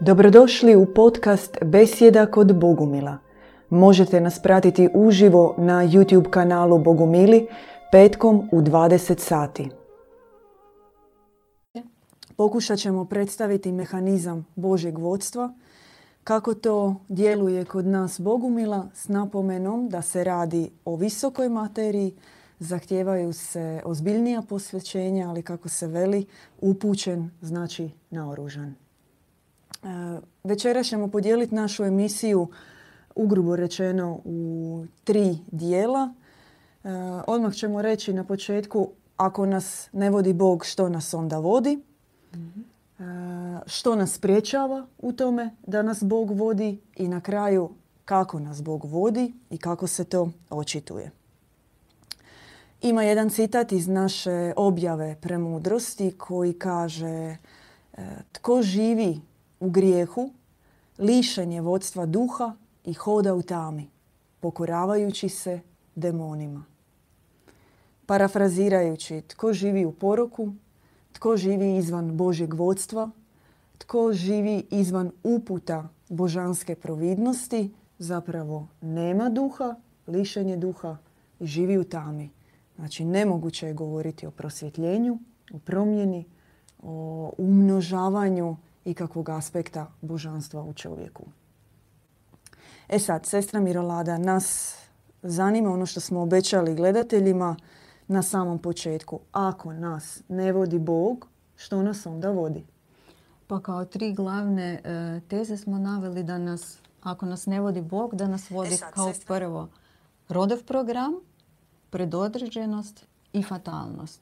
Dobrodošli u podcast Besjeda kod Bogumila. Možete nas pratiti uživo na YouTube kanalu Bogumili petkom u 20 sati. Pokušat ćemo predstaviti mehanizam Božeg vodstva, kako to djeluje kod nas Bogumila s napomenom da se radi o visokoj materiji, zahtijevaju se ozbiljnija posvećenja, ali kako se veli, upućen znači naoružan. E, večera ćemo podijeliti našu emisiju ugrubo rečeno u tri dijela. E, odmah ćemo reći na početku ako nas ne vodi Bog, što nas onda vodi? E, što nas spriječava u tome da nas Bog vodi i na kraju kako nas Bog vodi i kako se to očituje. Ima jedan citat iz naše objave premudrosti koji kaže tko živi u grijehu, lišen je vodstva duha i hoda u tami, pokoravajući se demonima. Parafrazirajući, tko živi u poroku, tko živi izvan Božjeg vodstva, tko živi izvan uputa božanske providnosti, zapravo nema duha, lišen je duha i živi u tami. Znači, nemoguće je govoriti o prosvjetljenju, o promjeni, o umnožavanju ikakvog aspekta božanstva u čovjeku. E sad, sestra Mirolada, nas zanima ono što smo obećali gledateljima na samom početku. Ako nas ne vodi Bog, što nas onda vodi? Pa kao tri glavne e, teze smo naveli da nas, ako nas ne vodi Bog, da nas vodi e kao prvo rodov program, predodređenost i fatalnost.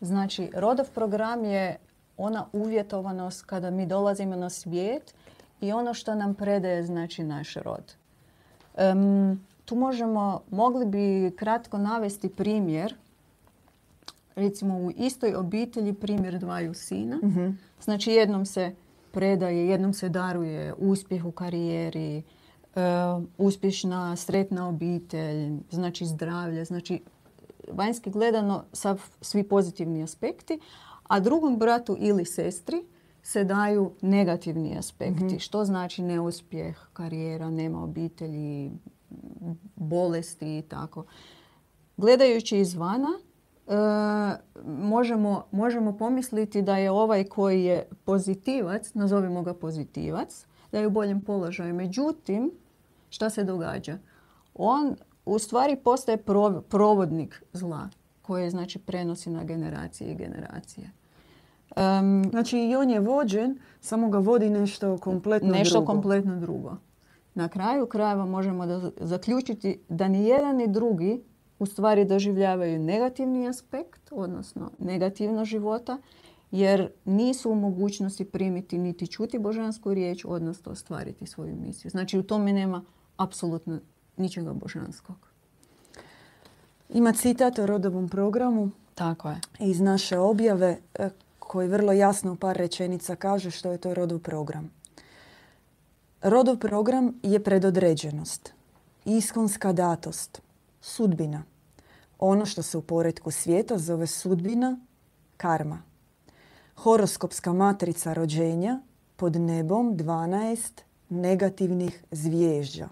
Znači, rodov program je ona uvjetovanost kada mi dolazimo na svijet i ono što nam predaje znači naš rod. tu možemo, mogli bi kratko navesti primjer, recimo u istoj obitelji primjer dvaju sina. Mhm. Znači jednom se predaje, jednom se daruje uspjeh u karijeri, uspješna, sretna obitelj, znači zdravlje, znači vanjski gledano sav, svi pozitivni aspekti, a drugom bratu ili sestri se daju negativni aspekti. Mhm. Što znači neuspjeh, karijera, nema obitelji, bolesti i tako. Gledajući izvana, e, možemo, možemo pomisliti da je ovaj koji je pozitivac, nazovimo ga pozitivac, da je u boljem položaju. Međutim, šta se događa? On u stvari postaje provodnik zla koje znači prenosi na generacije i generacije. Um, znači i on je vođen, samo ga vodi nešto kompletno nešto drugo. kompletno drugo. Na kraju krajeva možemo da zaključiti da ni jedan ni drugi u stvari doživljavaju negativni aspekt, odnosno negativno života, jer nisu u mogućnosti primiti niti čuti božansku riječ, odnosno ostvariti svoju misiju. Znači u tome nema apsolutno ničega božanskog. Ima citat o rodovom programu. Tako je. Iz naše objave e, koji vrlo jasno u par rečenica kaže što je to rodov program. Rodov program je predodređenost, iskonska datost, sudbina. Ono što se u poredku svijeta zove sudbina, karma. Horoskopska matrica rođenja pod nebom 12 negativnih zvježđa.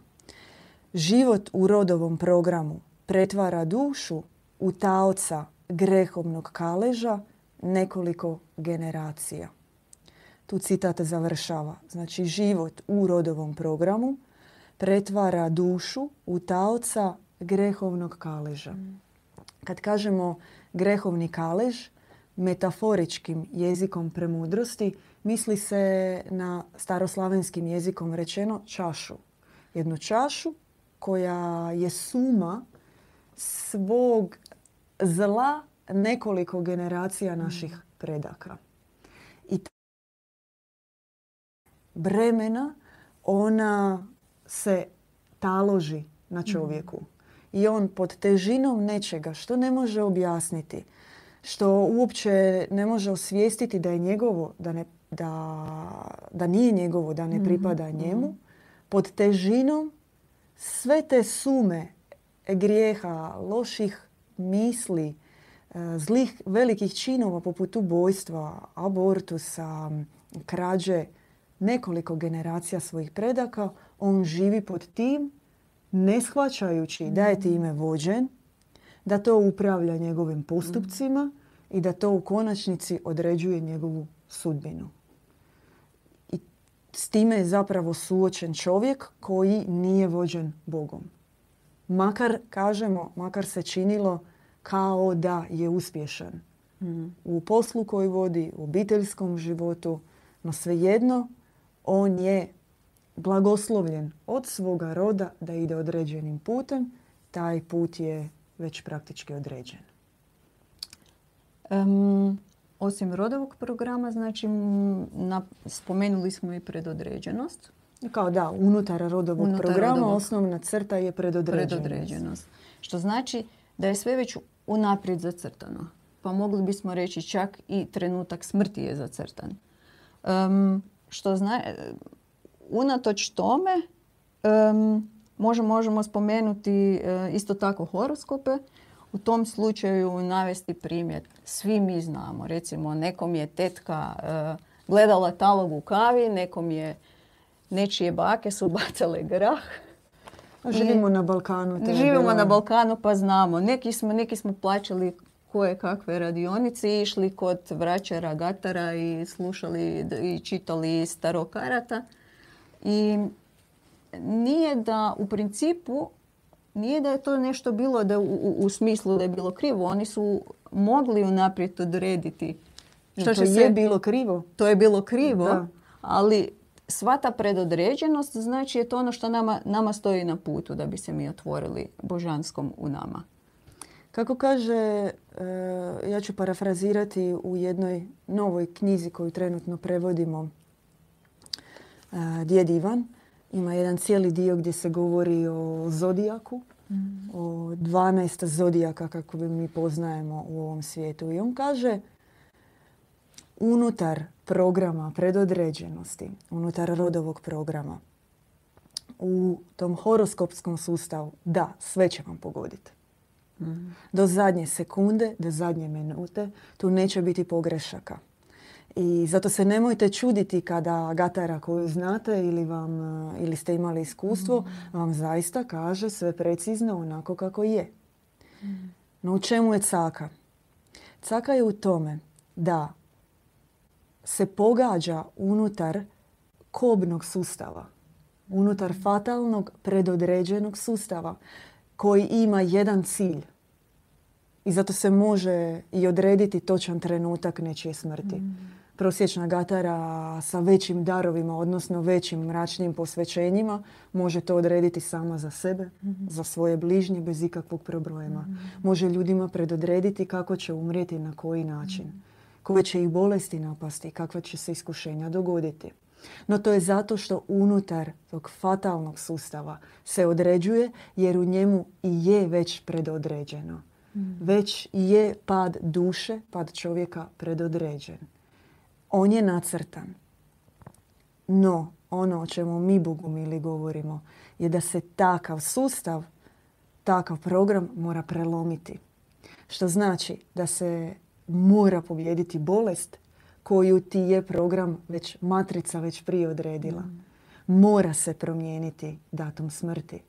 Život u rodovom programu pretvara dušu u taoca grehovnog kaleža nekoliko generacija. Tu citat završava. Znači, život u rodovom programu pretvara dušu u taoca grehovnog kaleža. Kad kažemo grehovni kalež, metaforičkim jezikom premudrosti, misli se na staroslavenskim jezikom rečeno čašu. Jednu čašu koja je suma svog zla nekoliko generacija naših mm. predaka. I bremena, ona se taloži na mm. čovjeku. I on pod težinom nečega što ne može objasniti, što uopće ne može osvijestiti da je njegovo, da, ne, da, da nije njegovo, da ne mm-hmm. pripada njemu, mm-hmm. pod težinom sve te sume grijeha, loših misli, zlih velikih činova poput ubojstva, abortusa, krađe nekoliko generacija svojih predaka, on živi pod tim, ne shvaćajući da je time vođen, da to upravlja njegovim postupcima i da to u konačnici određuje njegovu sudbinu. I s time je zapravo suočen čovjek koji nije vođen Bogom. Makar, kažemo, makar se činilo kao da je uspješan u poslu koji vodi, u obiteljskom životu, no svejedno on je blagoslovljen od svoga roda da ide određenim putem. Taj put je već praktički određen. osim rodovog programa, znači spomenuli smo i predodređenost. Kao da, unutar rodovog programa osnovna crta je predodređenost. predodređenost. Što znači da je sve već unaprijed zacrtano. Pa mogli bismo reći čak i trenutak smrti je zacrtan. što zna, unatoč tome možemo, možemo spomenuti e, isto tako horoskope. U tom slučaju navesti primjer. Svi mi znamo. Recimo, nekom je tetka e, gledala talog u kavi, nekom je nečije bake su bacale grah. Živimo na Balkanu. Živimo na Balkanu pa znamo. Neki smo, neki smo plaćali koje kakve radionice i išli kod vraćara Gatara i slušali i čitali starokarata. I nije da u principu nije da je to nešto bilo da u, u, smislu da je bilo krivo. Oni su mogli unaprijed odrediti. Što to je bilo krivo. To je bilo krivo, ali sva ta predodređenost znači je to ono što nama, nama stoji na putu da bi se mi otvorili božanskom u nama. Kako kaže, e, ja ću parafrazirati u jednoj novoj knjizi koju trenutno prevodimo e, Djed Ivan. Ima jedan cijeli dio gdje se govori o zodijaku, mm. o 12 zodijaka kako bi mi poznajemo u ovom svijetu. I on kaže unutar programa predodređenosti, unutar rodovog programa, u tom horoskopskom sustavu, da, sve će vam pogoditi. Mm. Do zadnje sekunde, do zadnje minute, tu neće biti pogrešaka. I zato se nemojte čuditi kada gatara koju znate ili, vam, ili ste imali iskustvo, mm. vam zaista kaže sve precizno onako kako je. Mm. No u čemu je caka? Caka je u tome da se pogađa unutar kobnog sustava, unutar fatalnog predodređenog sustava koji ima jedan cilj. I zato se može i odrediti točan trenutak nečije smrti. Mm. Prosječna gatara sa većim darovima, odnosno većim mračnim posvećenjima, može to odrediti sama za sebe, mm za svoje bližnje, bez ikakvog problema. Mm. Može ljudima predodrediti kako će umrijeti, na koji način. Mm koje će ih bolesti napasti, kakva će se iskušenja dogoditi. No to je zato što unutar tog fatalnog sustava se određuje jer u njemu i je već predodređeno. Mm. Već je pad duše, pad čovjeka predodređen. On je nacrtan. No, ono o čemu mi Bogumili govorimo je da se takav sustav, takav program mora prelomiti. Što znači da se mora pobijediti bolest koju ti je program već matrica već prije odredila. Mm. Mora se promijeniti datum smrti.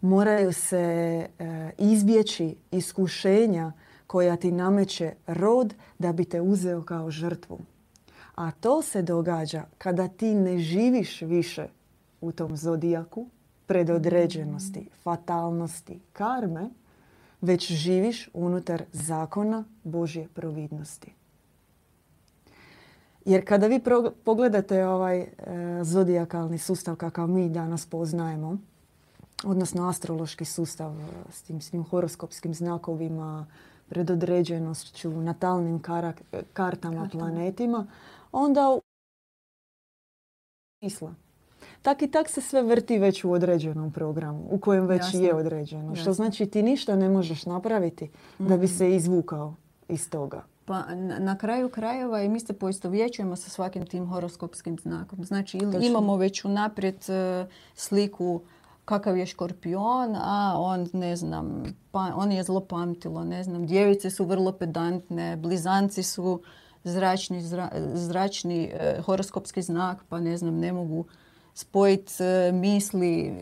Moraju se e, izbjeći iskušenja koja ti nameće rod da bi te uzeo kao žrtvu. A to se događa kada ti ne živiš više u tom zodijaku predodređenosti, fatalnosti, karme, već živiš unutar zakona Božje providnosti. Jer kada vi pogledate ovaj e, zodijakalni sustav kakav mi danas poznajemo, odnosno astrološki sustav e, s tim svim horoskopskim znakovima, predodređenošću, natalnim kartama, planetima, onda u tak i tak se sve vrti već u određenom programu u kojem već je određeno. Što znači ti ništa ne možeš napraviti da bi mhm. se izvukao iz toga. Pa na kraju krajeva i mi se poistovjećujemo sa svakim tim horoskopskim znakom. Znači ili imamo već unaprijed e, sliku kakav je škorpion, a on ne znam, pa, on je zlo pamtilo, ne znam, djevice su vrlo pedantne, blizanci su zračni, zračni e, horoskopski znak, pa ne znam, ne mogu spojiti e, misli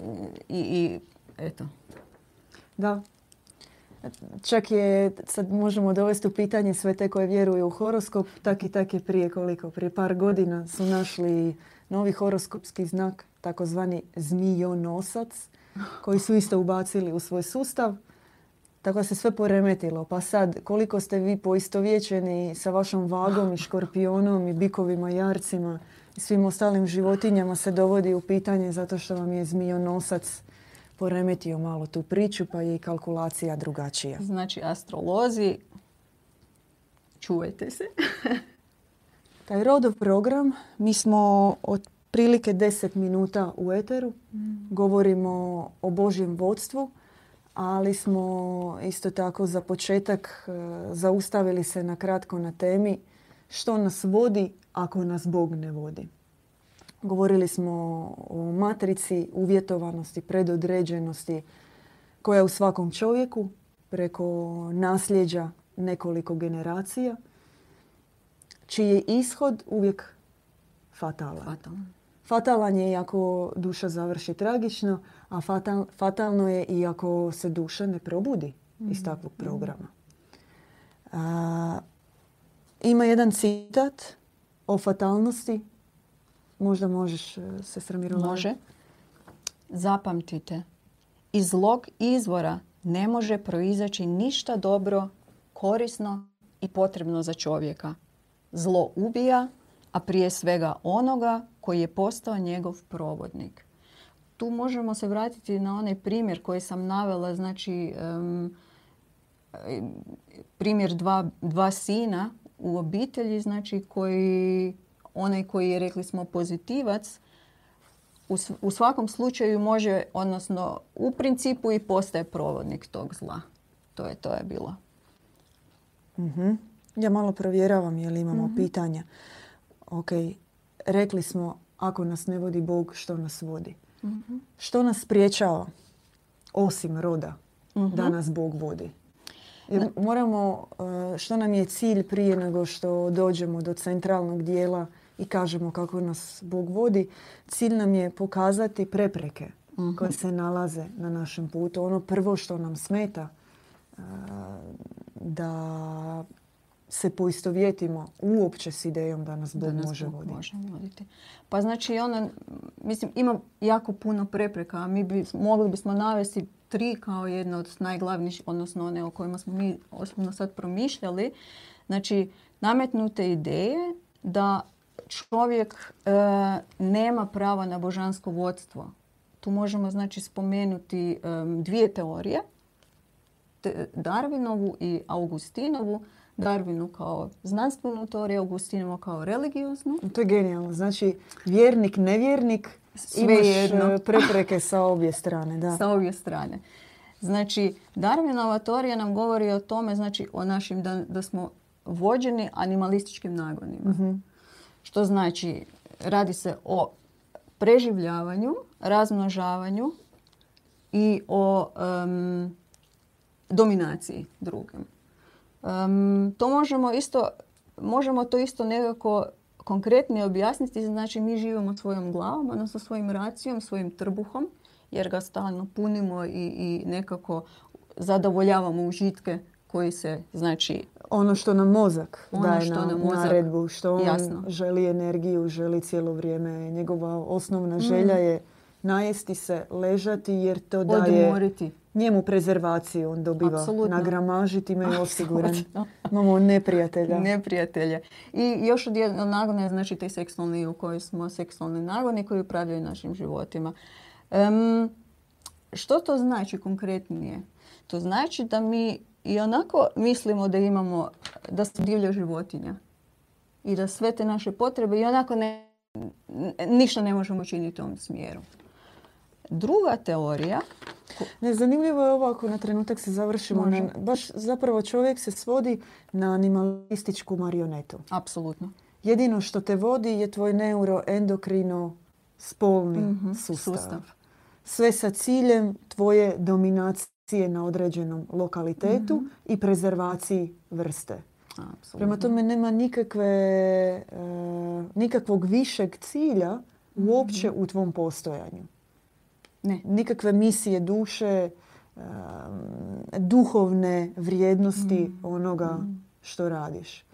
i, i eto. Da. Čak je, sad možemo dovesti u pitanje sve te koje vjeruju u horoskop, tak i tak je prije koliko, prije par godina su našli novi horoskopski znak, takozvani zmijonosac, koji su isto ubacili u svoj sustav. Tako se sve poremetilo. Pa sad, koliko ste vi poistovjećeni sa vašom vagom i škorpionom i bikovima, jarcima i svim ostalim životinjama se dovodi u pitanje zato što vam je zmijonosac poremetio malo tu priču pa je i kalkulacija drugačija. Znači, astrolozi, čuvajte se. Taj rodov program, mi smo od prilike 10 minuta u eteru, mm. govorimo o Božjem vodstvu, ali smo isto tako za početak e, zaustavili se na kratko na temi što nas vodi ako nas Bog ne vodi. Govorili smo o matrici uvjetovanosti, predodređenosti koja je u svakom čovjeku preko nasljeđa nekoliko generacija, čiji je ishod uvijek fatalan. Fatalan je i ako duša završi tragično, a fatalno je i ako se duša ne probudi iz mhm. takvog programa. ima jedan citat o fatalnosti. Možda možeš se sramirati. Može. Zapamtite. Iz zlog izvora ne može proizaći ništa dobro, korisno i potrebno za čovjeka. Zlo ubija, a prije svega onoga koji je postao njegov provodnik. Tu možemo se vratiti na onaj primjer koji sam navela, znači primjer dva, dva sina u obitelji, znači koji, onaj koji je, rekli smo, pozitivac, u, svakom slučaju može, odnosno u principu i postaje provodnik tog zla. To je, to je bilo. uh Ja malo provjeravam je li imamo uh pitanja. Ok, rekli smo ako nas ne vodi Bog, što nas vodi? Mhm. Što nas spriječava, osim roda, da mhm. nas Bog vodi? Jer moramo, e, što nam je cilj prije nego što dođemo do centralnog dijela i kažemo kako nas Bog vodi, cilj nam je pokazati prepreke mhm. koje se nalaze na našem putu. Ono prvo što nam smeta e, da se poistovjetimo uopće s idejom da nas Bog može voditi. Može voditi. Pa znači ona, mislim, ima jako puno prepreka, mi bi, mogli bismo navesti tri kao jedna od najglavnijih, odnosno one o kojima smo mi osobno sad promišljali. Znači, nametnute ideje da čovjek e, nema prava na božansko vodstvo. Tu možemo znači spomenuti dvije teorije, Darwinovu i Augustinovu Darwinu kao znanstvenu teoriju, Augustinovo kao religioznu. To je genijalno. Znači, vjernik, nevjernik, Sve imaš jedno. Prepreke sa obje strane. Da. Sa obje strane. Znači, Darwinova teorija nam govori o tome, znači, o našim, da, da smo vođeni animalističkim nagonima. Mhm. Što znači, radi se o preživljavanju, razmnožavanju i o dominaciji drugim. Um, to možemo isto, možemo to isto nekako konkretnije objasniti. Znači mi živimo svojom glavom, odnosno svojim racijom, svojim trbuhom, jer ga stalno punimo i, i nekako zadovoljavamo užitke koji se, znači... Ono što nam mozak ono daje što na nam mozak, naredbu, što on jasno. želi energiju, želi cijelo vrijeme. Njegova osnovna mm. želja je najesti se, ležati jer to daje... Njemu prezervaciju on dobiva Absolutno. na gramaži, time je osiguran. Imamo neprijatelja. Neprijatelje. I još od jednog nagona znači taj seksualni u kojoj smo seksualni nagoni koji upravljaju našim životima. što to znači konkretnije? To znači da mi i onako mislimo da imamo, da smo divlja životinja. I da sve te naše potrebe i onako ne, ništa ne možemo činiti u tom smjeru. Druga teorija... Ne, zanimljivo je ovo ako na trenutak se završimo. baš zapravo čovjek se svodi na animalističku marionetu. Apsolutno. Jedino što te vodi je tvoj neuroendokrino spolni mm sustav. Sve sa ciljem tvoje dominacije na određenom lokalitetu mhm. i prezervaciji vrste. Prema tome nema nikakve, e, nikakvog višeg cilja uopće u tvom postojanju. Ne. Nikakve misije duše, e, duhovne vrijednosti onoga što radiš.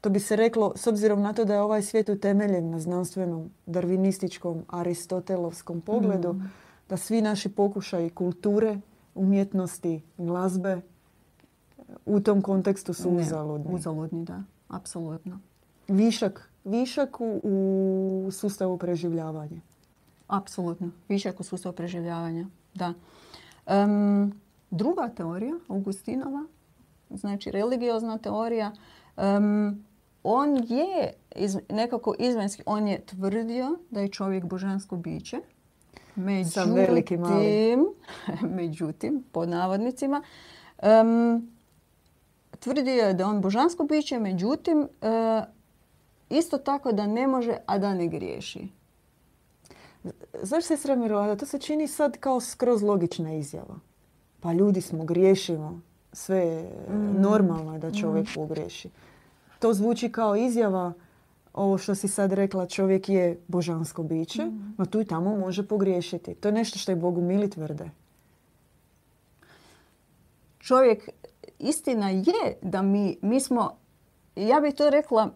To bi se reklo, s obzirom na to da je ovaj svijet utemeljen na znanstvenom, darvinističkom, aristotelovskom pogledu, da svi naši pokušaji kulture, umjetnosti, glazbe u tom kontekstu su uzaludni. Uzaludni, da. Apsolutno. Višak, višak u, u sustavu preživljavanja. Apsolutno. Višak u sustavu preživljavanja, da. Um, druga teorija, Augustinova, znači religiozna teorija, um, on je iz, nekako izvanjski, on je tvrdio da je čovjek božansko biće. Međutim, međutim, pod navodnicima, um, tvrdio je da on božansko biće, međutim, uh, isto tako da ne može, a da ne griješi. Zašto se sramirala? To se čini sad kao skroz logična izjava. Pa ljudi smo, griješimo. Sve je mm. normalno je da čovjek mm. pogriješi. To zvuči kao izjava ovo što si sad rekla, čovjek je božansko biće, mm. no tu i tamo može pogriješiti. To je nešto što je Bogu mili tvrde. Čovjek, istina je da mi, mi smo, ja bih to rekla,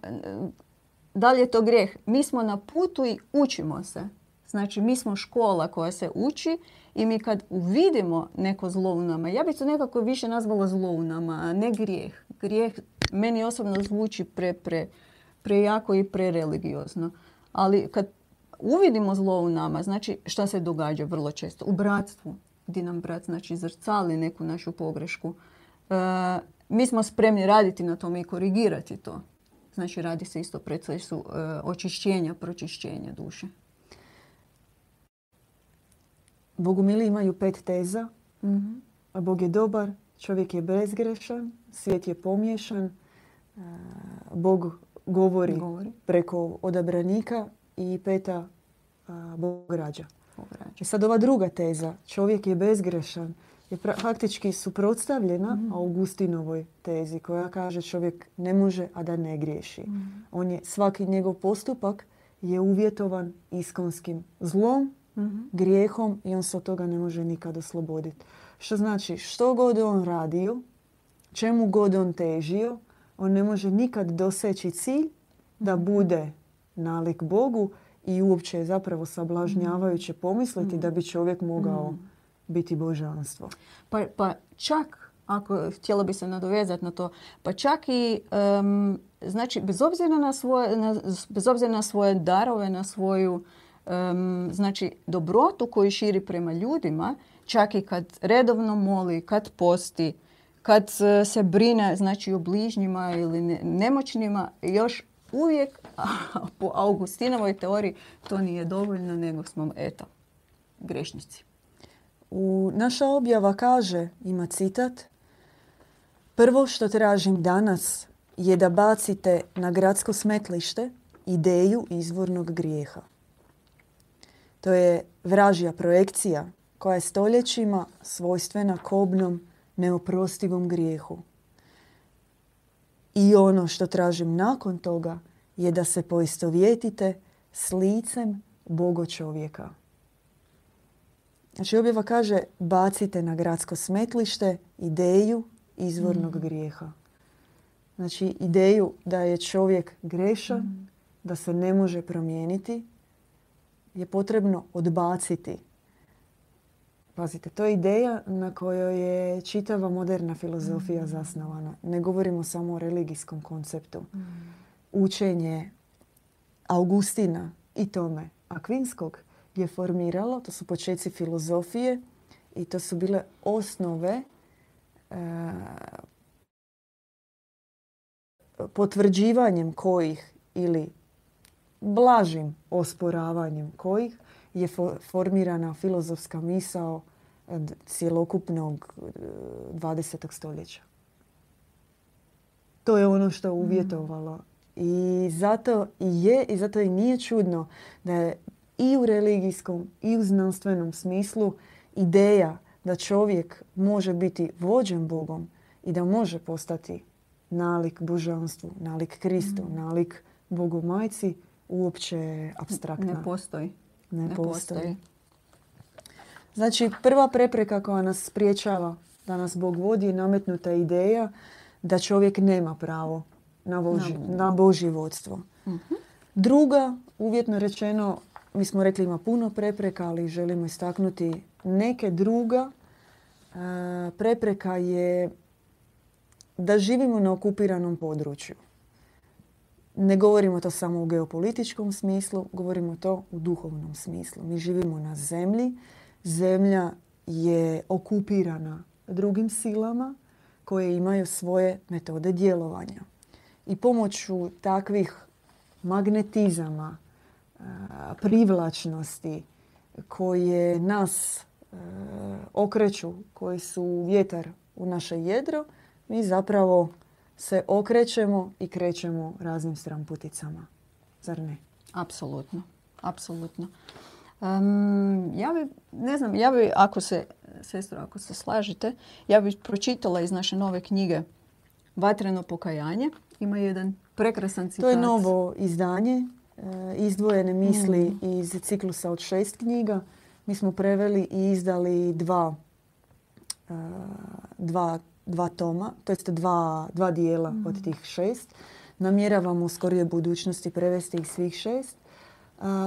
da li je to grijeh? Mi smo na putu i učimo se. Znači, mi smo škola koja se uči i mi kad uvidimo neko zlo u nama, ja bih to nekako više nazvala zlo u nama, a ne grijeh. Grijeh meni osobno zvuči pre, pre, prejako i prereligiozno. Ali kad uvidimo zlo u nama, znači šta se događa vrlo često? U bratstvu, gdje nam brat znači zrcali neku našu pogrešku. E, mi smo spremni raditi na tome i korigirati to. Znači radi se isto procesu e, očišćenja, pročišćenja duše. Bogumili imaju pet teza. mm A Bog je dobar, čovjek je bezgrešan, svijet je pomiješan, Bog govori, govori. preko odabranika i peta Bog rađa. I e sad ova druga teza, čovjek je bezgrešan, je faktički suprotstavljena mm. Augustinovoj tezi koja kaže čovjek ne može, a da ne griješi. Mhm. On je, svaki njegov postupak je uvjetovan iskonskim zlom, mm grijehom i on se od toga ne može nikad osloboditi. Što znači, što god on radio, čemu god on težio, on ne može nikad doseći cilj da mhm. bude nalik Bogu i uopće je zapravo sablažnjavajuće pomisliti da bi čovjek mogao biti božanstvo. Pa, pa čak, ako htjela bi se nadovezati na to, pa čak i, um, znači, bez obzira na svoje, na, bez obzira na svoje darove, na svoju, um, znači, dobrotu koju širi prema ljudima, čak i kad redovno moli, kad posti, kad se brine znači o bližnjima ili nemoćnima, još uvijek po Augustinovoj teoriji to nije dovoljno, nego smo, eto, grešnici. U naša objava kaže, ima citat, prvo što tražim danas je da bacite na gradsko smetlište ideju izvornog grijeha. To je vražja projekcija koja je stoljećima svojstvena kobnom neoprostivom grijehu. I ono što tražim nakon toga je da se poistovjetite s licem Bogo čovjeka. Znači objava kaže bacite na gradsko smetlište ideju izvornog mm. grijeha. Znači ideju da je čovjek grešan, mm. da se ne može promijeniti, je potrebno odbaciti. Pazite, to je ideja na kojoj je čitava moderna filozofija mm. zasnovana. Ne govorimo samo o religijskom konceptu. Mm. Učenje Augustina i tome Akvinskog je formiralo, to su počeci filozofije i to su bile osnove e, potvrđivanjem kojih ili blažim osporavanjem kojih je formirana filozofska misao cjelokupnog 20. E, stoljeća. To je ono što je mm. uvjetovalo. I zato i je i zato i nije čudno da je i u religijskom i u znanstvenom smislu ideja da čovjek može biti vođen Bogom i da može postati nalik božanstvu, nalik Kristu, mm. nalik Bogu majci uopće abstraktna. Ne postoji. Ne, postoji. Znači, prva prepreka koja nas spriječava da nas Bog vodi je nametnuta ideja da čovjek nema pravo na, Boži, na Božje vodstvo. Mhm. Druga, uvjetno rečeno, mi smo rekli ima puno prepreka, ali želimo istaknuti neke druga. E, prepreka je da živimo na okupiranom području. Ne govorimo to samo u geopolitičkom smislu, govorimo to u duhovnom smislu. Mi živimo na zemlji. Zemlja je okupirana drugim silama koje imaju svoje metode djelovanja. I pomoću takvih magnetizama, privlačnosti koje nas okreću, koji su vjetar u naše jedro, mi zapravo se okrećemo i krećemo raznim stramputicama. Zar ne? Apsolutno. Apsolutno. ja bi, ne znam, ja bi, ako se, sestro, ako se slažete, ja bih pročitala iz naše nove knjige Vatreno pokajanje. Ima jedan prekrasan citat. To je novo izdanje, e, izdvojene misli mm. iz ciklusa od šest knjiga. Mi smo preveli i izdali dva, e, dva dva toma, to jest dva, dva dijela od mhm. tih šest. Namjeravamo u skorijoj budućnosti prevesti ih svih šest.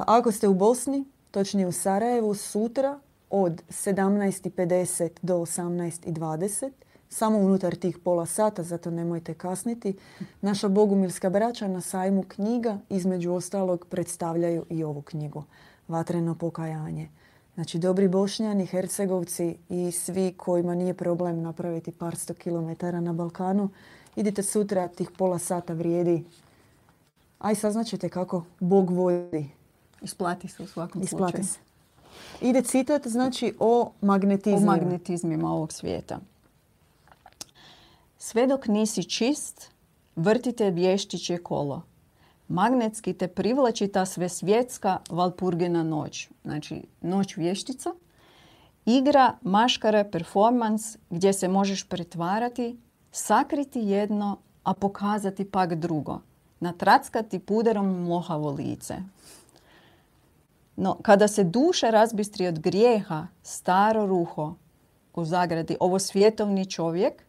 ako ste u Bosni, točnije u Sarajevu, sutra od 17.50 do 18.20, samo unutar tih pola sata, zato nemojte kasniti, naša bogumilska braća na sajmu knjiga između ostalog predstavljaju i ovu knjigu. Vatreno pokajanje. Znači, dobri bošnjani, hercegovci i svi kojima nije problem napraviti par sto kilometara na Balkanu, idite sutra, tih pola sata vrijedi. Aj saznaćete kako Bog vodi. Isplati se u svakom Isplati slučaju. Se. Ide citat, znači, o magnetizmu. O magnetizmima ovog svijeta. Sve dok nisi čist, vrtite vještiće kolo magnetski te privlači ta sve svjetska valpurgina noć. Znači, noć vještica. Igra, maškara, performans gdje se možeš pretvarati, sakriti jedno, a pokazati pak drugo. Natrackati puderom mohavo lice. No, kada se duša razbistri od grijeha, staro ruho, u zagradi, ovo svjetovni čovjek,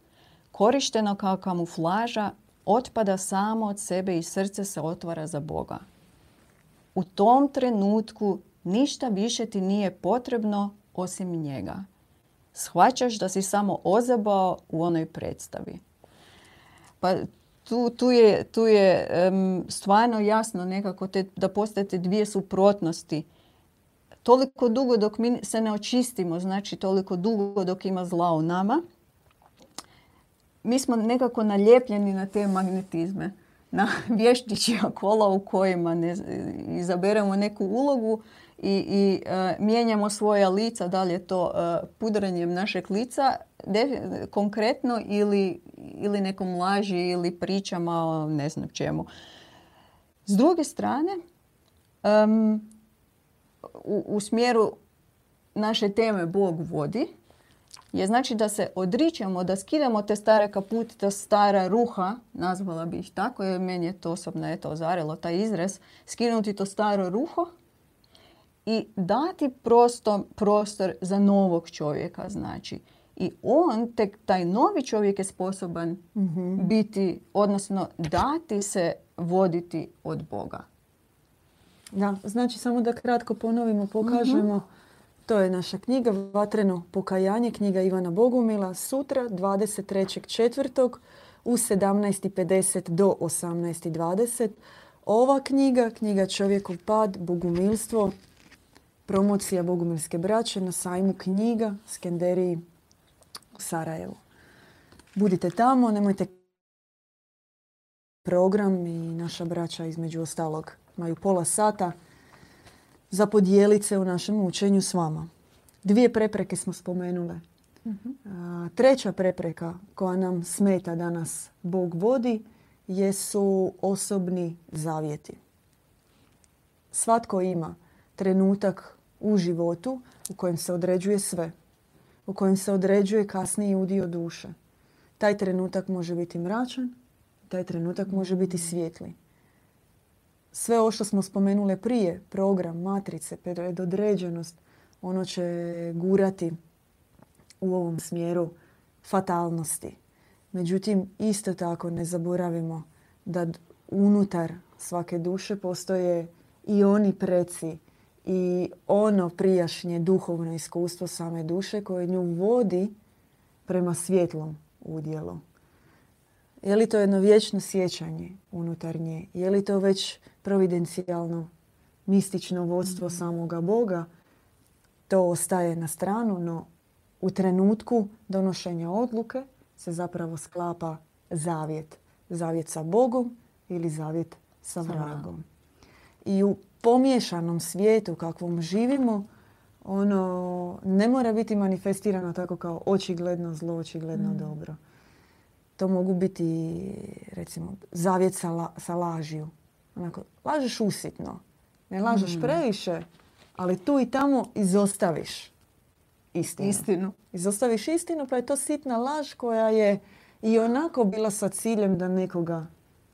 korišteno kao kamuflaža, otpada samo od sebe i srce se otvara za Boga. U tom trenutku ništa više ti nije potrebno osim njega. Shvaćaš da si samo ozabao u onoj predstavi. Pa tu, tu je, tu je stvarno jasno nekako te, da postajete dvije suprotnosti. Toliko dugo dok mi se ne očistimo, znači toliko dugo dok ima zla u nama – mi smo nekako naljepljeni na te magnetizme, na vještićija kola u kojima ne, izaberemo neku ulogu i, i e, mijenjamo svoja lica, da li je to uh, pudranjem našeg lica konkretno ili, ili nekom laži ili pričama o ne znam čemu. S druge strane, u, u smjeru naše teme Bog vodi, je znači da se odričemo, da skidamo te stare kapute, ta stara ruha, nazvala bi ih tako, jer meni je to osobno eto ozarilo, taj izraz, skinuti to staro ruho i dati prosto prostor za novog čovjeka, znači. I on, tek taj novi čovjek je sposoban mhm. biti, odnosno dati se voditi od Boga. Da, znači samo da kratko ponovimo, pokažemo. Mhm. To je naša knjiga Vatreno pokajanje, knjiga Ivana Bogumila. Sutra, 23.4. u 17.50 do 18.20. Ova knjiga, knjiga Čovjekov pad, Bogumilstvo, promocija Bogumilske braće na sajmu knjiga Skenderiji u Sarajevu. Budite tamo, nemojte program i naša braća između ostalog imaju pola sata za podijeliti se u našem učenju s vama. Dvije prepreke smo spomenule. Mhm. treća prepreka koja nam smeta da nas Bog vodi jesu osobni zavjeti. Svatko ima trenutak u životu u kojem se određuje sve. U kojem se određuje kasniji udio duše. Taj trenutak može biti mračan, taj trenutak može biti svijetli. Sve ovo što smo spomenule prije, program, matrice, predodređenost, ono će gurati u ovom smjeru fatalnosti. Međutim, isto tako ne zaboravimo da unutar svake duše postoje i oni preci i ono prijašnje duhovno iskustvo same duše koje nju vodi prema svjetlom udjelu. Je li to jedno vječno sjećanje unutar nje? Je li to već providencijalno, mistično vodstvo mhm. samoga Boga? To ostaje na stranu, no u trenutku donošenja odluke se zapravo sklapa zavjet. Zavjet sa Bogom ili zavjet sa vragom. I u pomiješanom svijetu kakvom živimo, ono ne mora biti manifestirano tako kao očigledno zlo, očigledno mm. dobro. To mogu biti, recimo, zavjet sa, la, sa lažiju. Onako, lažeš usitno. Ne lažeš mm. previše, ali tu i tamo izostaviš istinu. istinu. Izostaviš istinu, pa je to sitna laž koja je i onako bila sa ciljem da nekoga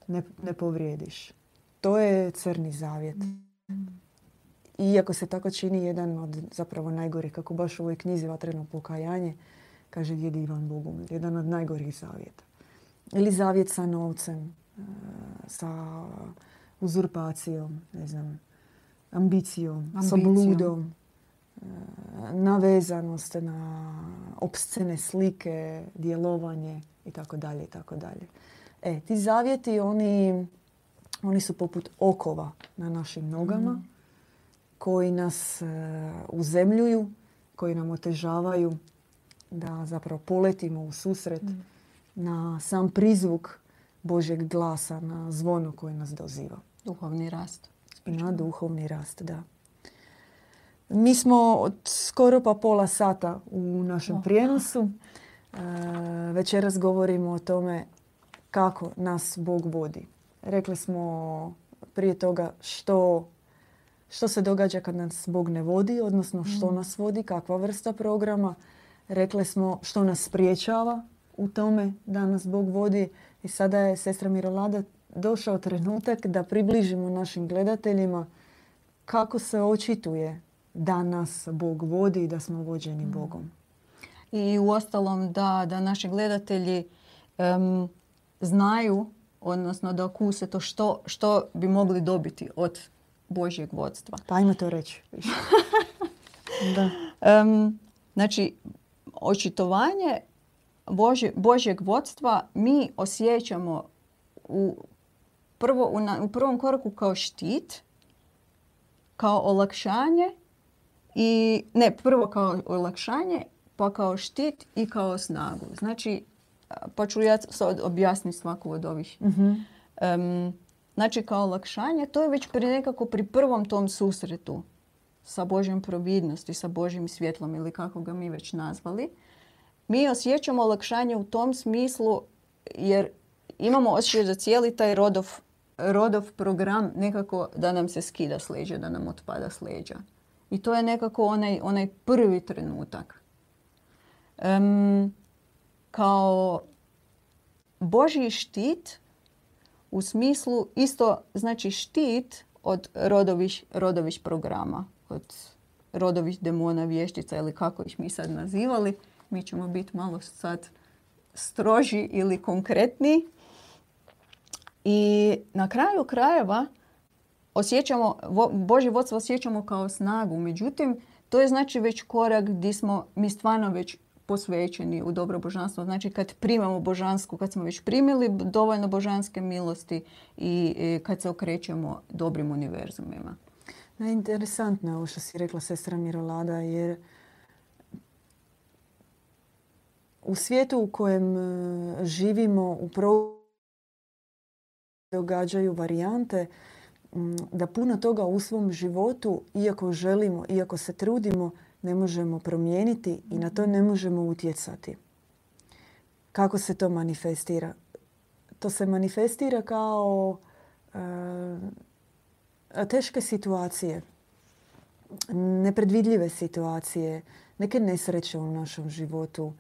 ne, ne povrijediš. To je crni zavjet. Iako se tako čini jedan od zapravo najgorih, kako baš u ovoj knjizi Vatreno pokajanje, kaže djed Ivan Bogum, jedan od najgorih zavjeta. Ili zavjet sa novcem, e, sa uzurpacijom, ne znam, ambicijom, sa bludom, e, navezanost na obscene slike, djelovanje i tako dalje i tako dalje. E, ti zavjeti, oni, oni su poput okova na našim nogama mm. koji nas uh, uzemljuju, koji nam otežavaju da zapravo poletimo u susret mm. Na sam prizvuk Božeg glasa, na zvono koje nas doziva. Duhovni rast. Na duhovni rast, da. Mi smo od skoro pa pola sata u našem prijenosu. E, večeras govorimo o tome kako nas Bog vodi. Rekli smo prije toga što, što se događa kad nas Bog ne vodi, odnosno što mm. nas vodi, kakva vrsta programa. Rekli smo što nas spriječava u tome da nas Bog vodi. I sada je sestra Mirolada došao trenutak da približimo našim gledateljima kako se očituje da nas Bog vodi i da smo vođeni mm. Bogom. I u ostalom da, da naši gledatelji znaju, odnosno da okuse to što, što bi mogli dobiti od Božjeg vodstva. Pa ajmo to reći. da. Um, znači, očitovanje Božje, Božjeg vodstva mi osjećamo u, prvo, u, na, u prvom koraku kao štit, kao olakšanje i ne, prvo kao olakšanje, pa kao štit i kao snagu. Znači, pa ću ja sad objasniti svaku od ovih. Um, znači kao olakšanje, to je već pri nekako pri prvom tom susretu sa Božjom providnosti, sa Božjim svjetlom ili kako ga mi već nazvali. Mi osjećamo olakšanje u tom smislu jer imamo osjećaj za cijeli taj rodov, rodov program nekako da nam se skida s leđa, da nam otpada s leđa. I to je nekako onaj, onaj prvi trenutak. Um, kao Božji štit u smislu isto znači štit od rodovih, rodovih programa, od rodovih demona, vještica ili kako ih mi sad nazivali. Mi ćemo biti malo sad stroži ili konkretni. I na kraju krajeva osjećamo, Božje vodstvo osjećamo kao snagu. Međutim, to je znači već korak gdje smo mi stvarno već posvećeni u dobro božanstvo. Znači kad primamo božansku, kad smo već primili dovoljno božanske milosti i kad se okrećemo dobrim univerzumima. No, interesantno je ovo što si rekla sestra Mirolada jer u svijetu u kojem e, živimo u događaju varijante da puno toga u svom životu, iako želimo, iako se trudimo, ne možemo promijeniti i na to ne možemo utjecati. Kako se to manifestira? To se manifestira kao e, teške situacije, nepredvidljive situacije, neke nesreće u našem životu,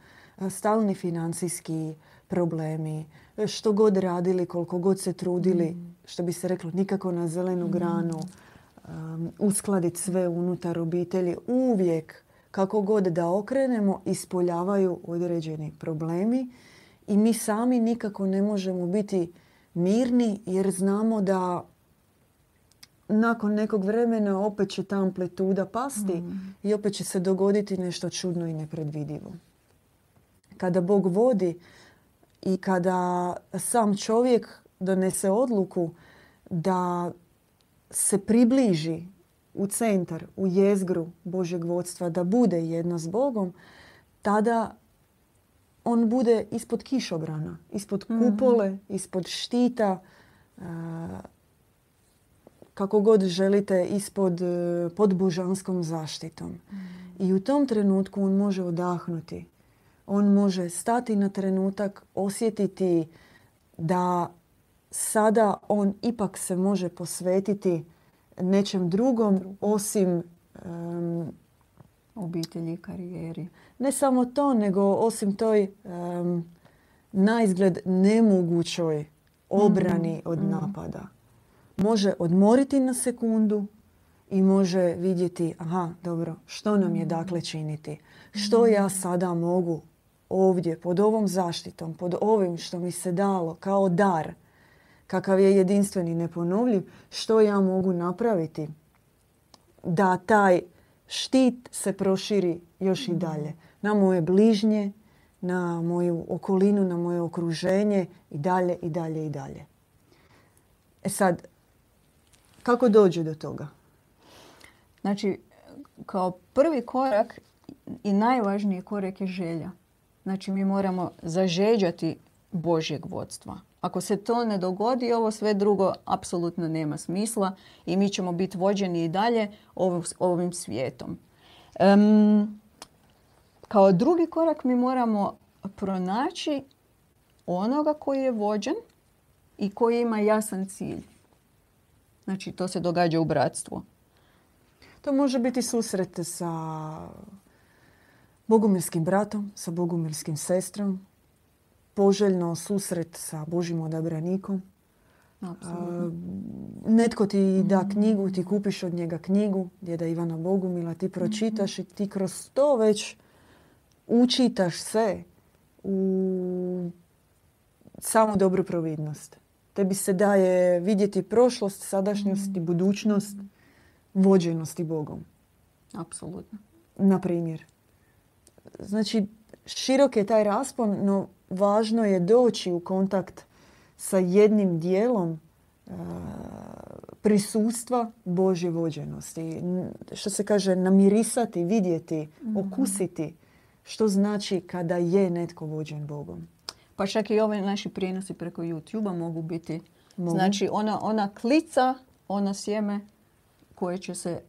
stalni financijski problemi, što god radili, koliko god se trudili, mm. što bi se reklo, nikako na zelenu mm. granu, um, uskladiti sve unutar obitelji, uvijek kako god da okrenemo, ispoljavaju određeni problemi i mi sami nikako ne možemo biti mirni jer znamo da nakon nekog vremena opet će ta amplituda pasti mm. i opet će se dogoditi nešto čudno i nepredvidivo. Kada Bog vodi i kada sam čovjek donese odluku da se približi u centar, u jezgru Božeg vodstva, da bude jedno s Bogom, tada on bude ispod kišobrana, ispod mhm. kupole, ispod štita, kako god želite, ispod, e, pod božanskom zaštitom. Mhm. I u tom trenutku on može odahnuti. On može stati na trenutak, osjetiti da sada on ipak se može posvetiti nečem drugom osim um, obitelji, karijeri. Ne samo to, nego osim toj um, naizgled nemogućoj obrani mm, od mm. napada. Može odmoriti na sekundu i može vidjeti, aha, dobro, što nam je mm. dakle činiti? Što ja sada mogu ovdje, pod ovom zaštitom, pod ovim što mi se dalo kao dar, kakav je jedinstven i neponovljiv, što ja mogu napraviti da taj štit se proširi još i dalje na moje bližnje, na moju okolinu, na moje okruženje i dalje i dalje i dalje. E sad, kako dođe do toga? Znači, kao prvi korak i najvažniji korak je želja. Znači, mi moramo zažeđati Božjeg vodstva. Ako se to ne dogodi, ovo sve drugo apsolutno nema smisla i mi ćemo biti vođeni i dalje ovim, svijetom. kao drugi korak mi moramo pronaći onoga koji je vođen i koji ima jasan cilj. Znači, to se događa u bratstvu. To može biti susret sa bogumirskim bratom, sa bogumirskim sestrom, poželjno susret sa Božim odabranikom. netko ti da mhm. knjigu, ti kupiš od njega knjigu, djeda Ivana Bogumila, ti pročitaš i ti kroz to već učitaš se u samu dobru providnost. Tebi se daje vidjeti prošlost, sadašnjost i mhm. budućnost vođenosti Bogom. Apsolutno. Na primjer. Znači, širok je taj raspon, no važno je doći u kontakt sa jednim dijelom uh, prisustva Božje vođenosti. Što se kaže, namirisati, vidjeti, mhm. okusiti što znači kada je netko vođen Bogom. Pa čak i ove naši prijenosi preko YouTube-a mogu biti. Znači ona, ona klica, ono sjeme koje će, se,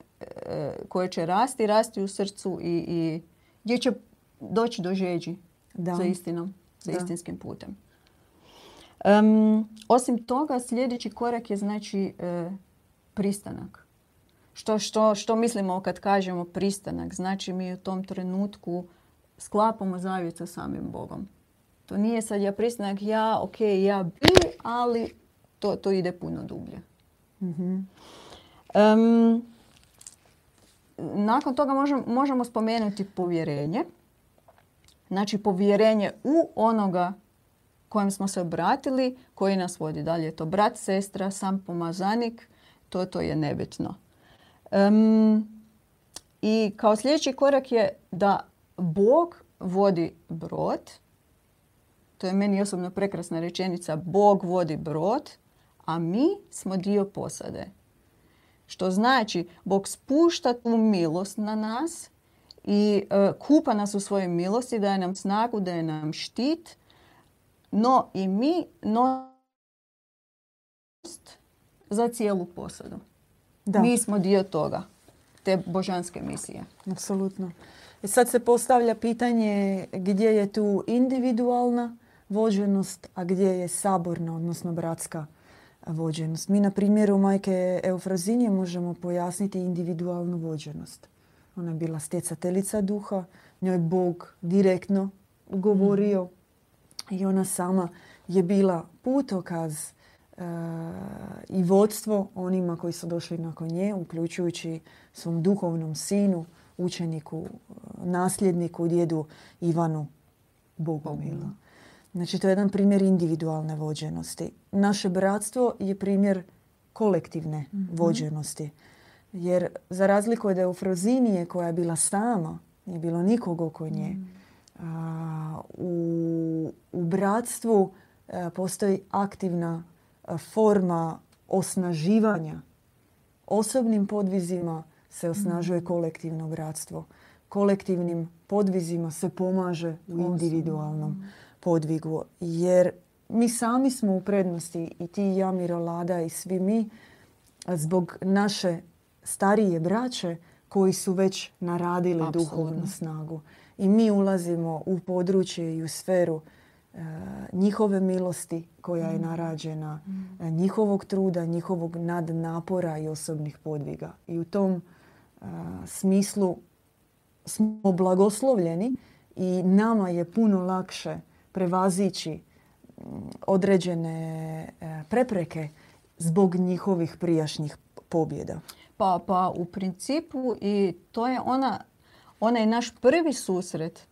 e, koje će rasti, rasti u srcu i, i gdje će doći do žeđi da. za istinom, za istinskim putem. Um, osim toga, sljedeći korak je znači e, pristanak. Što, što, što mislimo kad kažemo pristanak? Znači mi u tom trenutku sklapamo zavjet sa samim Bogom. To nije sad ja pristanak, ja, ok, ja bi, ali to, to ide puno dublje. mm nakon toga možemo, možemo spomenuti povjerenje. Znači povjerenje u onoga kojem smo se obratili, koji nas vodi. Da li je to brat, sestra, sam pomazanik, to, to je nebitno. I kao sljedeći korak je da Bog vodi brod. To je meni osobno prekrasna rečenica. Bog vodi brod, a mi smo dio posade. Što znači, Bog spušta tu milost na nas i e, kupa nas u svojoj milosti, daje nam snagu, daje nam štit, no i mi nost za cijelu posadu. Da. Mi smo dio toga, te božanske misije. Apsolutno. I sad se postavlja pitanje gdje je tu individualna vođenost, a gdje je saborna, odnosno bratska vođenost. Mi na primjeru majke Eufrazinje možemo pojasniti individualnu vođenost. Ona je bila stjecateljica duha, njoj Bog direktno govorio i ona sama je bila putokaz e, i vodstvo onima koji su došli nakon nje, uključujući svom duhovnom sinu, učeniku, nasljedniku, djedu Ivanu Bogomila. Znači, to je jedan primjer individualne vođenosti. Naše bratstvo je primjer kolektivne mm vođenosti. Jer za razliku od Eufrozinije koja je bila sama, nije bilo nikog oko nje, mhm. u, u bratstvu a, postoji aktivna forma osnaživanja. Osobnim podvizima se osnažuje mhm. kolektivno bratstvo. Kolektivnim podvizima se pomaže u individualnom podvigu. Jer mi sami smo u prednosti i ti ja Mirolada i svi mi zbog naše starije braće koji su već naradili Absolutno. duhovnu snagu. I mi ulazimo u područje i u sferu e, njihove milosti koja je mm. narađena, mm. E, njihovog truda, njihovog nadnapora i osobnih podviga. I u tom e, smislu smo blagoslovljeni i nama je puno lakše prevazići određene prepreke zbog njihovih prijašnjih pobjeda. Pa, pa u principu i to je ona, onaj naš prvi susret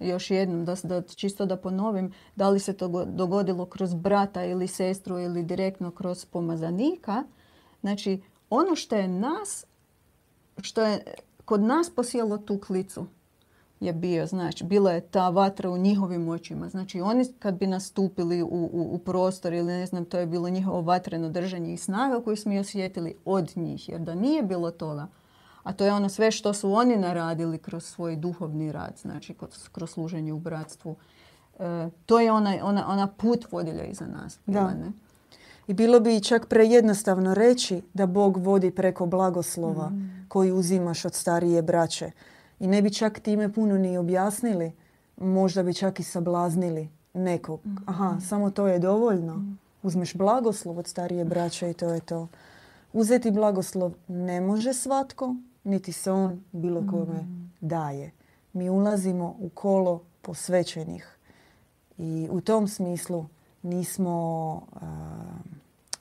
još jednom, da, da, čisto da ponovim, da li se to dogodilo kroz brata ili sestru ili direktno kroz pomazanika. Znači, ono što je nas, što je kod nas posijelo tu klicu, je bio, znači, bila je ta vatra u njihovim očima. Znači, oni kad bi nastupili u, u, u prostor ili ne znam, to je bilo njihovo vatreno držanje i snaga koju smo osjetili od njih. Jer da nije bilo toga, a to je ono sve što su oni naradili kroz svoj duhovni rad, znači kroz služenje u bratstvu. E, to je ona, ona, ona put vodilja iza nas. Da. Ne? I bilo bi čak prejednostavno reći da Bog vodi preko blagoslova mm. koji uzimaš od starije braće. I ne bi čak time puno ni objasnili. Možda bi čak i sablaznili nekog. Mm. Aha, samo to je dovoljno. Mm. Uzmeš blagoslov od starije braće i to je to. Uzeti blagoslov ne može svatko, niti se on bilo kome daje. Mi ulazimo u kolo posvećenih. I u tom smislu nismo,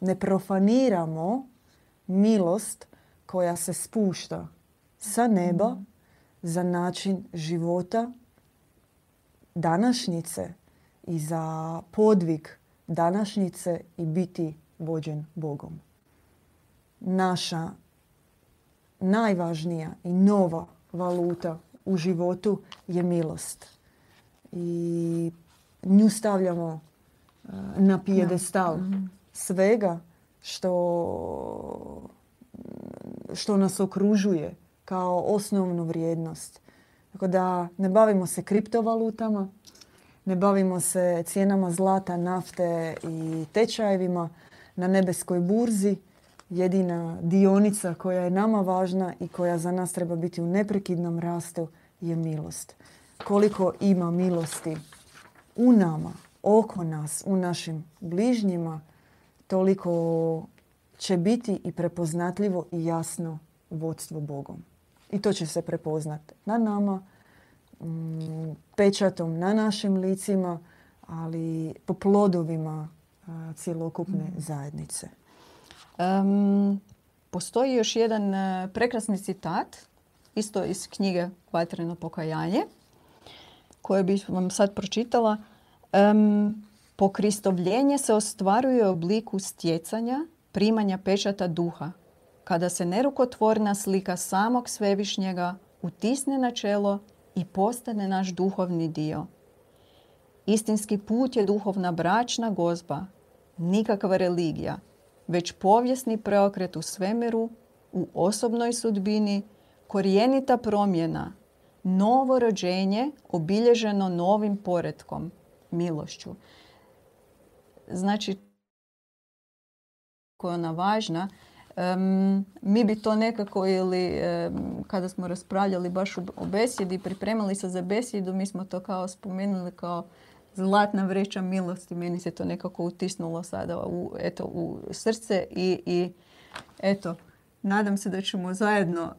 ne profaniramo milost koja se spušta sa neba za način života današnjice i za podvig današnjice i biti vođen Bogom. Naša najvažnija i nova valuta u životu je milost. I nju stavljamo uh, na pijedestal mhm. svega što, što nas okružuje kao osnovnu vrijednost. Tako da ne bavimo se kriptovalutama, ne bavimo se cijenama zlata, nafte i tečajevima na nebeskoj burzi. Jedina dionica koja je nama važna i koja za nas treba biti u neprekidnom rastu je milost. Koliko ima milosti u nama, oko nas, u našim bližnjima, toliko će biti i prepoznatljivo i jasno vodstvo Bogom. I to će se prepoznati na nama, mm, pečatom na našim licima, ali po plodovima cjelokupne mm. zajednice. postoji još jedan e, prekrasni citat, isto iz knjige Vatreno pokajanje, koje bih vam sad pročitala. Um, pokristovljenje se ostvaruje u obliku stjecanja, primanja pečata duha, kada se nerukotvorna slika samog svevišnjega utisne na čelo i postane naš duhovni dio. Istinski put je duhovna bračna gozba, nikakva religija, već povijesni preokret u svemiru, u osobnoj sudbini, korijenita promjena, novo rođenje obilježeno novim poretkom, milošću. Znači, koja je ona važna, mi bi to nekako ili kada smo raspravljali baš o besjedi, pripremali se za besjedu, mi smo to kao spomenuli kao zlatna vreća milosti. Meni se to nekako utisnulo sada u, eto, u srce i, i eto, nadam se da ćemo zajedno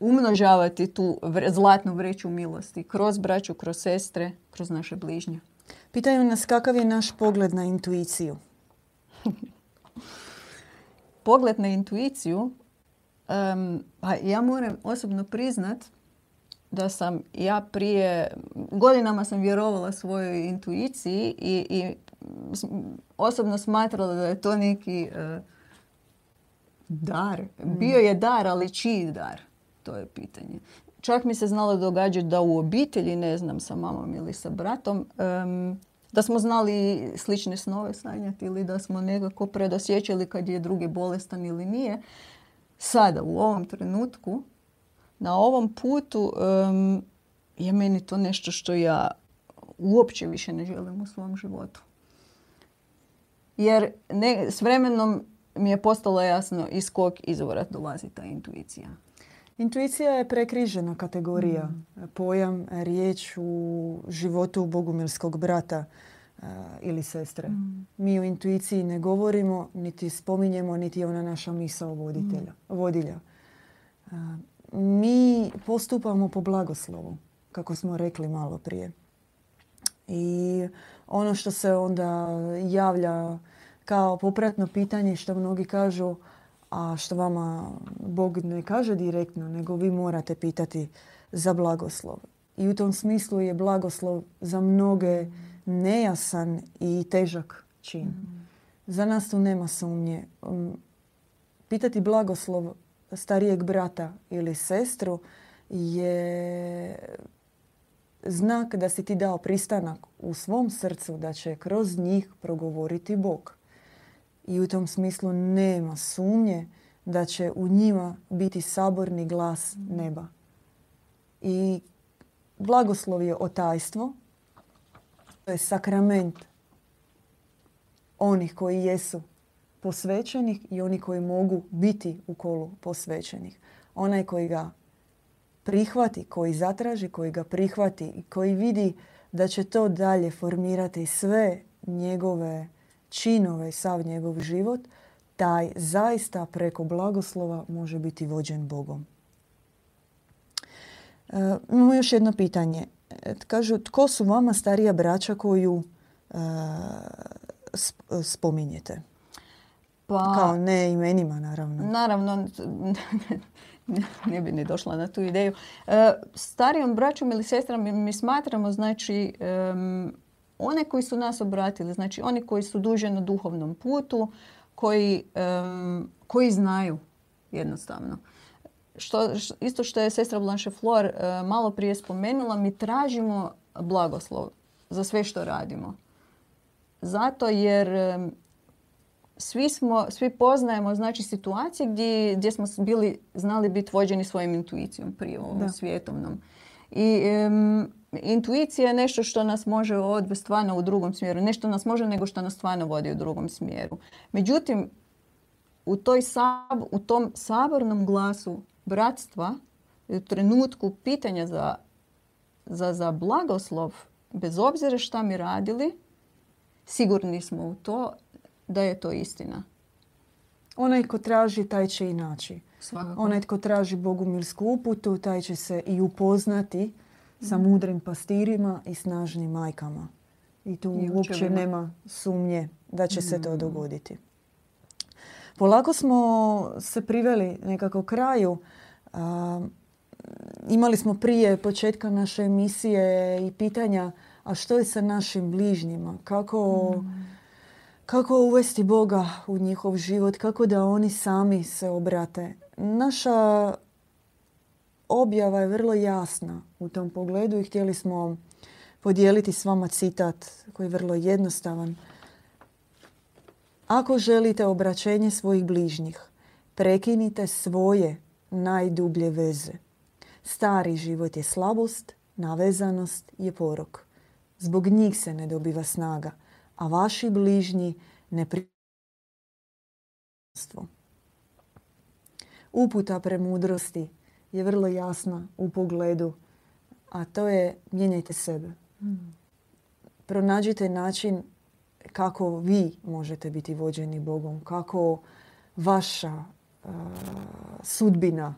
umnožavati tu zlatnu vreću milosti kroz braću, kroz sestre, kroz naše bližnje. Pitaju nas kakav je naš pogled na intuiciju. pogled na intuiciju, um, ja moram osobno priznat da sam ja prije, godinama sam vjerovala svojoj intuiciji i, i osobno smatrala da je to neki e, dar. Mm. Bio je dar, ali čiji dar? To je pitanje. Čak mi se znalo događati da u obitelji, ne znam, sa mamom ili sa bratom, da smo znali slične snove sanjati ili da smo nekako predosjećali kad je drugi bolestan ili nije. Sada, u ovom trenutku, na ovom putu je meni to nešto što ja uopće više ne želim u svom životu. Jer ne, s vremenom mi je postalo jasno iz kog izvora dolazi ta intuicija. Intuicija je prekrižena kategorija, mm. pojam, riječ u životu bogumilskog brata uh, ili sestre. Mm. Mi o intuiciji ne govorimo, niti spominjemo, niti je ona naša misao voditelja, mm. vodilja. Uh, mi postupamo po blagoslovu, kako smo rekli malo prije. I ono što se onda javlja kao popratno pitanje što mnogi kažu, a što vama Bog ne kaže direktno, nego vi morate pitati za blagoslov. I u tom smislu je blagoslov za mnoge nejasan i težak čin. Za nas tu nema sumnje. Um, pitati blagoslov starijeg brata ili sestru je znak da si ti dao pristanak u svom srcu da će kroz njih progovoriti Bog. I u tom smislu nema sumnje da će u njima biti saborni glas neba. I blagoslov je otajstvo, to je sakrament onih koji jesu posvećenih i oni koji mogu biti u kolu posvećenih. Onaj koji ga prihvati, koji zatraži, koji ga prihvati i koji vidi da će to dalje formirati sve njegove činove i sav njegov život, taj zaista preko blagoslova može biti vođen Bogom. E, imamo još jedno pitanje. E, kažu, tko su vama starija braća koju e, spominjete? Pa, Kao ne imenima, naravno. Naravno, ne bi ni došla na tu ideju. E, starijom braćom ili sestram mi smatramo, znači, one koji su nas obratili, znači oni koji su duže na duhovnom putu, koji, koji znaju jednostavno. Što, isto što je sestra Blanche Flor e, malo prije spomenula, mi tražimo blagoslov za sve što radimo. Zato jer svi, smo, svi poznajemo znači, situacije gdje, gdje smo bili znali biti vođeni svojim intuicijom prije ovom svijetovnom. I intuicija je nešto što nas može odvesti stvarno u drugom smjeru. Nešto nas može nego što nas stvarno vodi u drugom smjeru. Međutim, u, toj sab, u tom sabornom glasu bratstva, u trenutku pitanja za, za, za blagoslov, bez obzira šta mi radili, sigurni smo u to da je to istina. Onaj ko traži, taj će i naći. Onaj tko traži bogumilsku uputu, taj će se i upoznati sa mudrim pastirima i snažnim majkama. I tu uopće nema sumnje da će se to mhm. dogoditi. Polako smo se priveli nekako kraju. imali smo prije početka naše emisije i pitanja a što je sa našim bližnjima? Kako, mhm. kako uvesti Boga u njihov život? Kako da oni sami se obrate? Naša objava je vrlo jasna u tom pogledu i htjeli smo podijeliti s vama citat koji je vrlo jednostavan. Ako želite obraćenje svojih bližnjih, prekinite svoje najdublje veze. Stari život je slabost, navezanost je porok. Zbog njih se ne dobiva snaga, a vaši bližnji ne Uputa premudrosti je vrlo jasna u pogledu, a to je mijenjajte sebe. Hmm. Pronađite način kako vi možete biti vođeni Bogom, kako vaša sudbina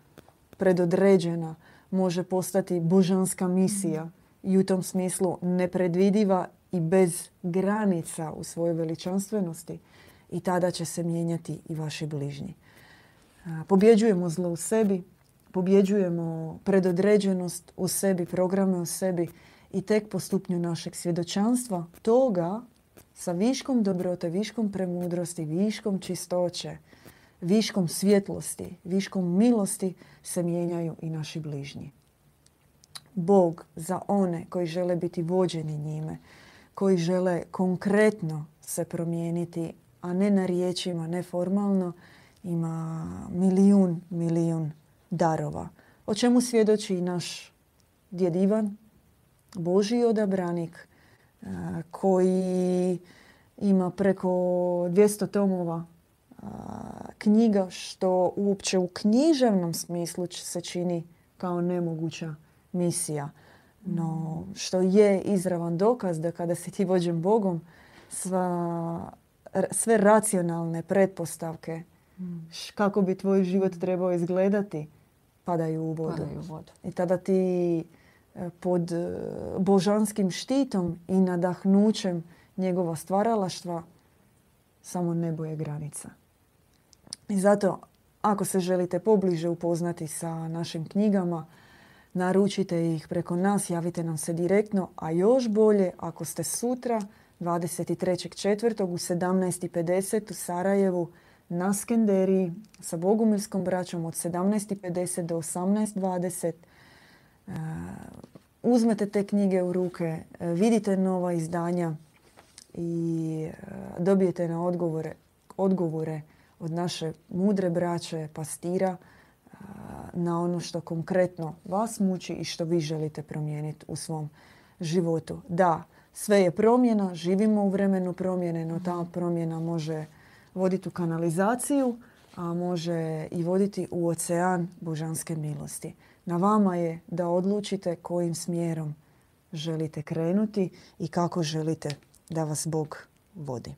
predodređena, može postati božanska misija i u tom smislu nepredvidiva i bez granica u svojoj veličanstvenosti i tada će se mijenjati i vaši bližnji. Pobjeđujemo zlo u sebi, pobjeđujemo predodređenost u sebi, programe u sebi i tek po stupnju našeg svjedočanstva toga sa viškom dobrote, viškom premudrosti, viškom čistoće, viškom svjetlosti, viškom milosti se mijenjaju i naši bližnji. Bog za one koji žele biti vođeni njime, koji žele konkretno se promijeniti, a ne na riječima, ne formalno, ima milijun, milijun darova. O čemu svjedoči i naš djed Ivan, Božji odabranik, e, koji ima preko 200 tomova e, knjiga, što uopće u književnom smislu se čini kao nemoguća misija. No, što je izravan dokaz da kada si ti vođen Bogom, sva, sve racionalne pretpostavke kako bi tvoj život trebao izgledati padaju u vodu. Padaju u vodu. I tada ti e, pod e, božanskim štitom i nadahnućem njegova stvaralaštva samo nebo je granica. I zato ako se želite pobliže upoznati sa našim knjigama, naručite ih preko nas, javite nam se direktno, a još bolje ako ste sutra 23.4. u 17.50 u Sarajevu na Skenderiji sa Bogumilskom braćom od 17.50 do 18.20. E, uzmete te knjige u ruke, e, vidite nova izdanja i e, dobijete na odgovore, odgovore od naše mudre braće, pastira, na ono što konkretno vas muči i što vi želite promijeniti u svom životu. Da, sve je promjena, živimo u vremenu promjene, no ta promjena može voditi u kanalizaciju, a može i voditi u ocean božanske milosti. Na vama je da odlučite kojim smjerom želite krenuti i kako želite da vas Bog vodi.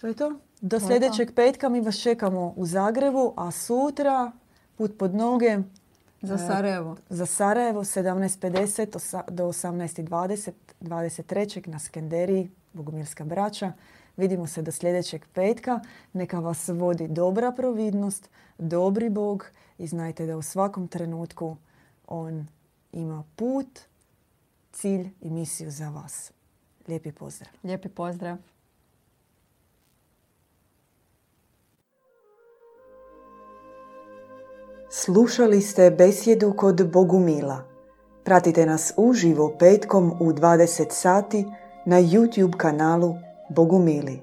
To je to. Do sljedećeg petka mi vas čekamo u Zagrebu, a sutra put pod noge za e, Sarajevo. Za Sarajevo 17.50 do 18.20 23. na Skenderiji Bogumirska braća. Vidimo se do sljedećeg petka. Neka vas vodi dobra providnost, dobri Bog i znajte da u svakom trenutku On ima put, cilj i misiju za vas. Lijepi pozdrav. Lijepi pozdrav. Slušali ste besjedu kod Bogumila. Pratite nas uživo petkom u 20 sati na YouTube kanalu Bogumili.